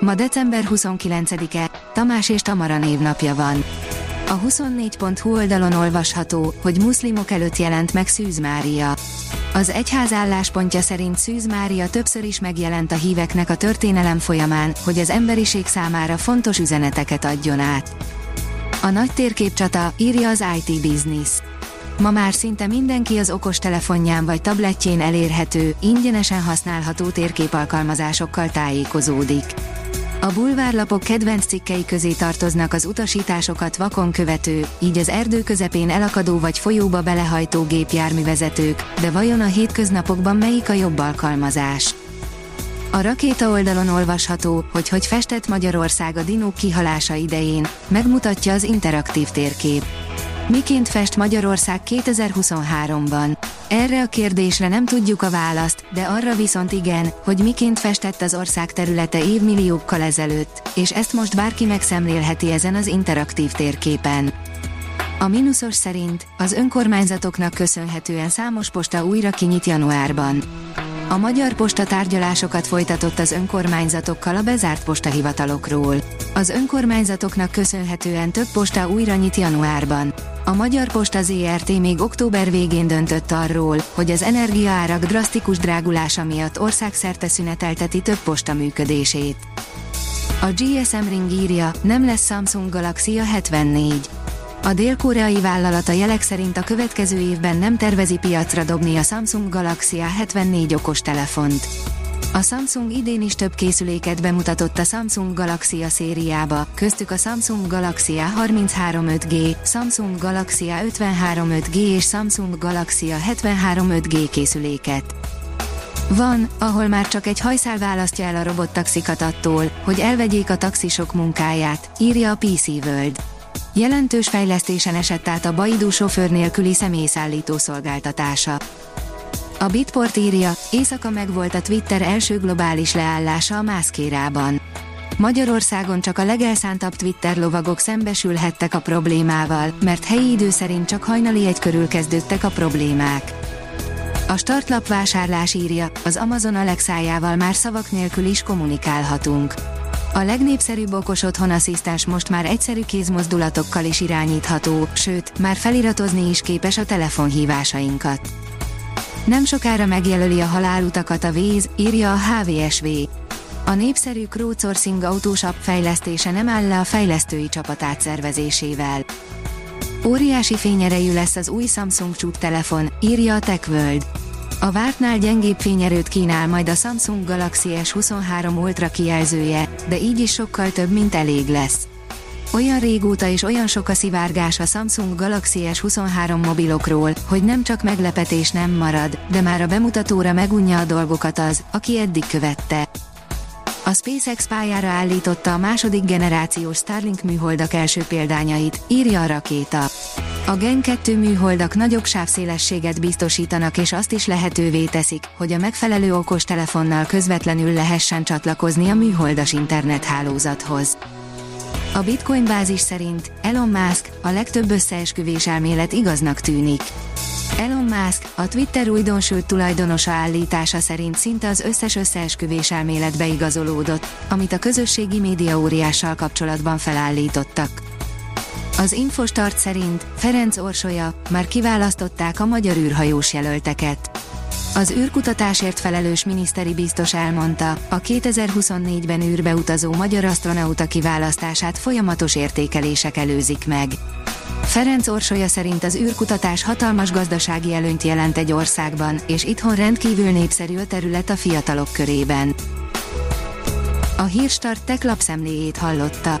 Ma december 29-e, Tamás és Tamara névnapja van. A 24.hu oldalon olvasható, hogy muszlimok előtt jelent meg Szűz Mária. Az egyház álláspontja szerint Szűz Mária többször is megjelent a híveknek a történelem folyamán, hogy az emberiség számára fontos üzeneteket adjon át. A nagy térképcsata, írja az IT Business. Ma már szinte mindenki az okos telefonján vagy tabletjén elérhető, ingyenesen használható térképalkalmazásokkal tájékozódik. A bulvárlapok kedvenc cikkei közé tartoznak az utasításokat vakon követő, így az erdő közepén elakadó vagy folyóba belehajtó gépjárművezetők, de vajon a hétköznapokban melyik a jobb alkalmazás? A rakéta oldalon olvasható, hogy hogy festett Magyarország a dinók kihalása idején, megmutatja az interaktív térkép. Miként fest Magyarország 2023-ban? Erre a kérdésre nem tudjuk a választ, de arra viszont igen, hogy miként festett az ország területe évmilliókkal ezelőtt, és ezt most bárki megszemlélheti ezen az interaktív térképen. A mínuszos szerint az önkormányzatoknak köszönhetően számos posta újra kinyit januárban. A Magyar Posta tárgyalásokat folytatott az önkormányzatokkal a bezárt postahivatalokról. Az önkormányzatoknak köszönhetően több posta újra nyit januárban. A Magyar Posta ZRT még október végén döntött arról, hogy az energiaárak drasztikus drágulása miatt országszerte szünetelteti több posta működését. A GSM Ring írja, nem lesz Samsung Galaxy a 74. A dél-koreai vállalat a jelek szerint a következő évben nem tervezi piacra dobni a Samsung Galaxy A74 okostelefont. A Samsung idén is több készüléket bemutatott a Samsung Galaxy A szériába, köztük a Samsung Galaxy A33 5G, Samsung Galaxy A53 5G és Samsung Galaxy A73 5G készüléket. Van, ahol már csak egy hajszál választja el a robottaxikat attól, hogy elvegyék a taxisok munkáját, írja a PC World. Jelentős fejlesztésen esett át a Baidu sofőr nélküli személyszállító szolgáltatása. A Bitport írja, éjszaka megvolt a Twitter első globális leállása a mászkérában. Magyarországon csak a legelszántabb Twitter lovagok szembesülhettek a problémával, mert helyi idő szerint csak hajnali egy körül kezdődtek a problémák. A startlap vásárlás írja, az Amazon Alexájával már szavak nélkül is kommunikálhatunk. A legnépszerűbb okos otthon asszisztens most már egyszerű kézmozdulatokkal is irányítható, sőt, már feliratozni is képes a telefonhívásainkat. Nem sokára megjelöli a halálutakat a víz, írja a HVSV. A népszerű crowdsourcing autós app fejlesztése nem áll le a fejlesztői csapat átszervezésével. Óriási fényerejű lesz az új Samsung csúk telefon, írja a TechWorld. A vártnál gyengébb fényerőt kínál majd a Samsung Galaxy S23 Ultra kijelzője, de így is sokkal több, mint elég lesz. Olyan régóta és olyan sok a szivárgás a Samsung Galaxy S23 mobilokról, hogy nem csak meglepetés nem marad, de már a bemutatóra megunja a dolgokat az, aki eddig követte. A SpaceX pályára állította a második generációs Starlink műholdak első példányait, írja a rakéta. A Gen 2 műholdak nagyobb sávszélességet biztosítanak és azt is lehetővé teszik, hogy a megfelelő okostelefonnal közvetlenül lehessen csatlakozni a műholdas internethálózathoz. A Bitcoin bázis szerint Elon Musk a legtöbb összeesküvés elmélet igaznak tűnik. Elon Musk, a Twitter újdonsült tulajdonosa állítása szerint szinte az összes összeesküvés elmélet beigazolódott, amit a közösségi média óriással kapcsolatban felállítottak. Az Infostart szerint Ferenc Orsolya már kiválasztották a magyar űrhajós jelölteket. Az űrkutatásért felelős miniszteri biztos elmondta, a 2024-ben űrbe utazó magyar astronauta kiválasztását folyamatos értékelések előzik meg. Ferenc Orsolya szerint az űrkutatás hatalmas gazdasági előnyt jelent egy országban, és itthon rendkívül népszerű a terület a fiatalok körében. A Hírstart tech lapszemléjét hallotta.